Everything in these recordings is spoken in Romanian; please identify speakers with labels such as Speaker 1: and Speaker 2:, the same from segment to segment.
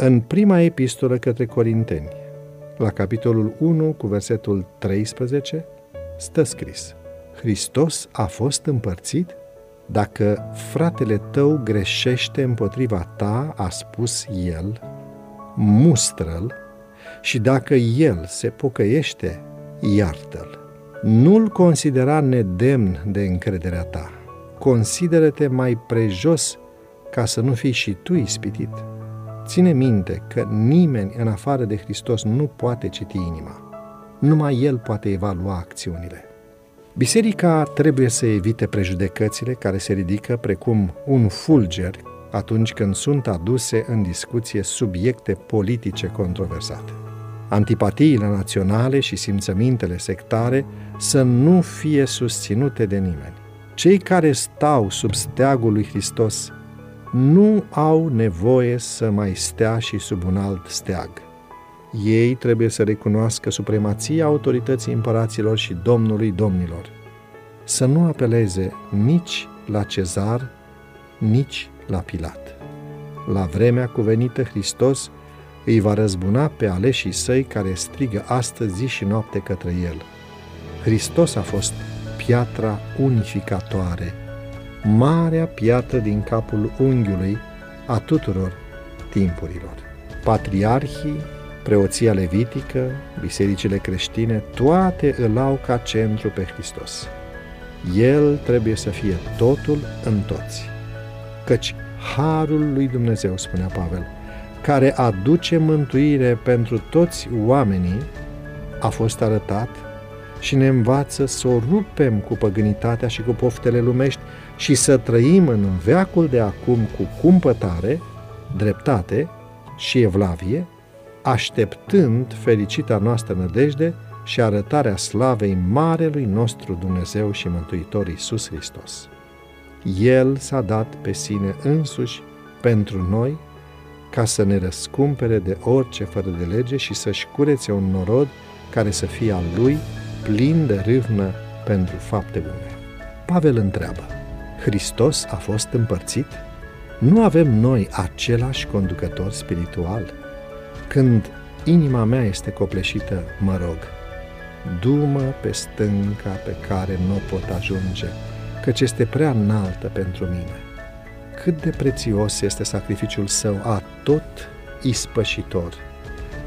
Speaker 1: În prima epistolă către Corinteni, la capitolul 1 cu versetul 13, stă scris Hristos a fost împărțit? Dacă fratele tău greșește împotriva ta, a spus el, mustră-l și dacă el se pocăiește, iartă-l. Nu-l considera nedemn de încrederea ta. Consideră-te mai prejos ca să nu fii și tu ispitit. Ține minte că nimeni în afară de Hristos nu poate citi inima. Numai El poate evalua acțiunile. Biserica trebuie să evite prejudecățile care se ridică precum un fulger atunci când sunt aduse în discuție subiecte politice controversate. Antipatiile naționale și simțămintele sectare să nu fie susținute de nimeni. Cei care stau sub steagul lui Hristos nu au nevoie să mai stea și sub un alt steag. Ei trebuie să recunoască supremația autorității împăraților și Domnului Domnilor. Să nu apeleze nici la cezar, nici la Pilat. La vremea cuvenită Hristos îi va răzbuna pe aleșii săi care strigă astăzi zi și noapte către El. Hristos a fost piatra unificatoare, marea piatră din capul unghiului a tuturor timpurilor. Patriarhii, preoția levitică, bisericile creștine, toate îl au ca centru pe Hristos. El trebuie să fie totul în toți. Căci harul lui Dumnezeu, spunea Pavel, care aduce mântuire pentru toți oamenii, a fost arătat și ne învață să o rupem cu păgânitatea și cu poftele lumești și să trăim în veacul de acum cu cumpătare, dreptate și evlavie, așteptând fericita noastră nădejde și arătarea slavei Marelui nostru Dumnezeu și Mântuitor Iisus Hristos. El s-a dat pe sine însuși pentru noi ca să ne răscumpere de orice fără de lege și să-și curețe un norod care să fie al lui, plin de râvnă pentru fapte bune. Pavel întreabă, Hristos a fost împărțit? Nu avem noi același conducător spiritual? Când inima mea este copleșită, mă rog, du-mă pe stânca pe care nu pot ajunge, căci este prea înaltă pentru mine. Cât de prețios este sacrificiul său a tot ispășitor,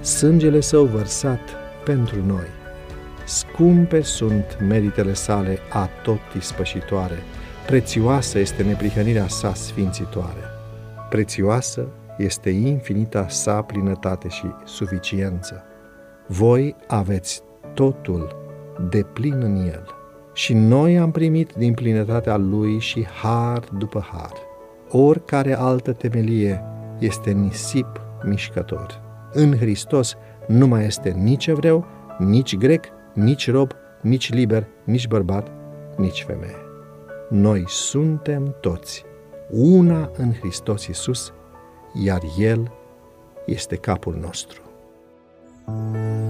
Speaker 1: sângele său vărsat pentru noi. Scumpe sunt meritele sale a tot ispășitoare, prețioasă este neprihănirea sa sfințitoare. Prețioasă este infinita sa plinătate și suficiență. Voi aveți totul de plin în el. Și noi am primit din plinătatea lui și har după har. Oricare altă temelie este nisip mișcător. În Hristos nu mai este nici evreu, nici grec, nici rob, nici liber, nici bărbat, nici femeie. Noi suntem toți una în Hristos Iisus, iar El este capul nostru. thank you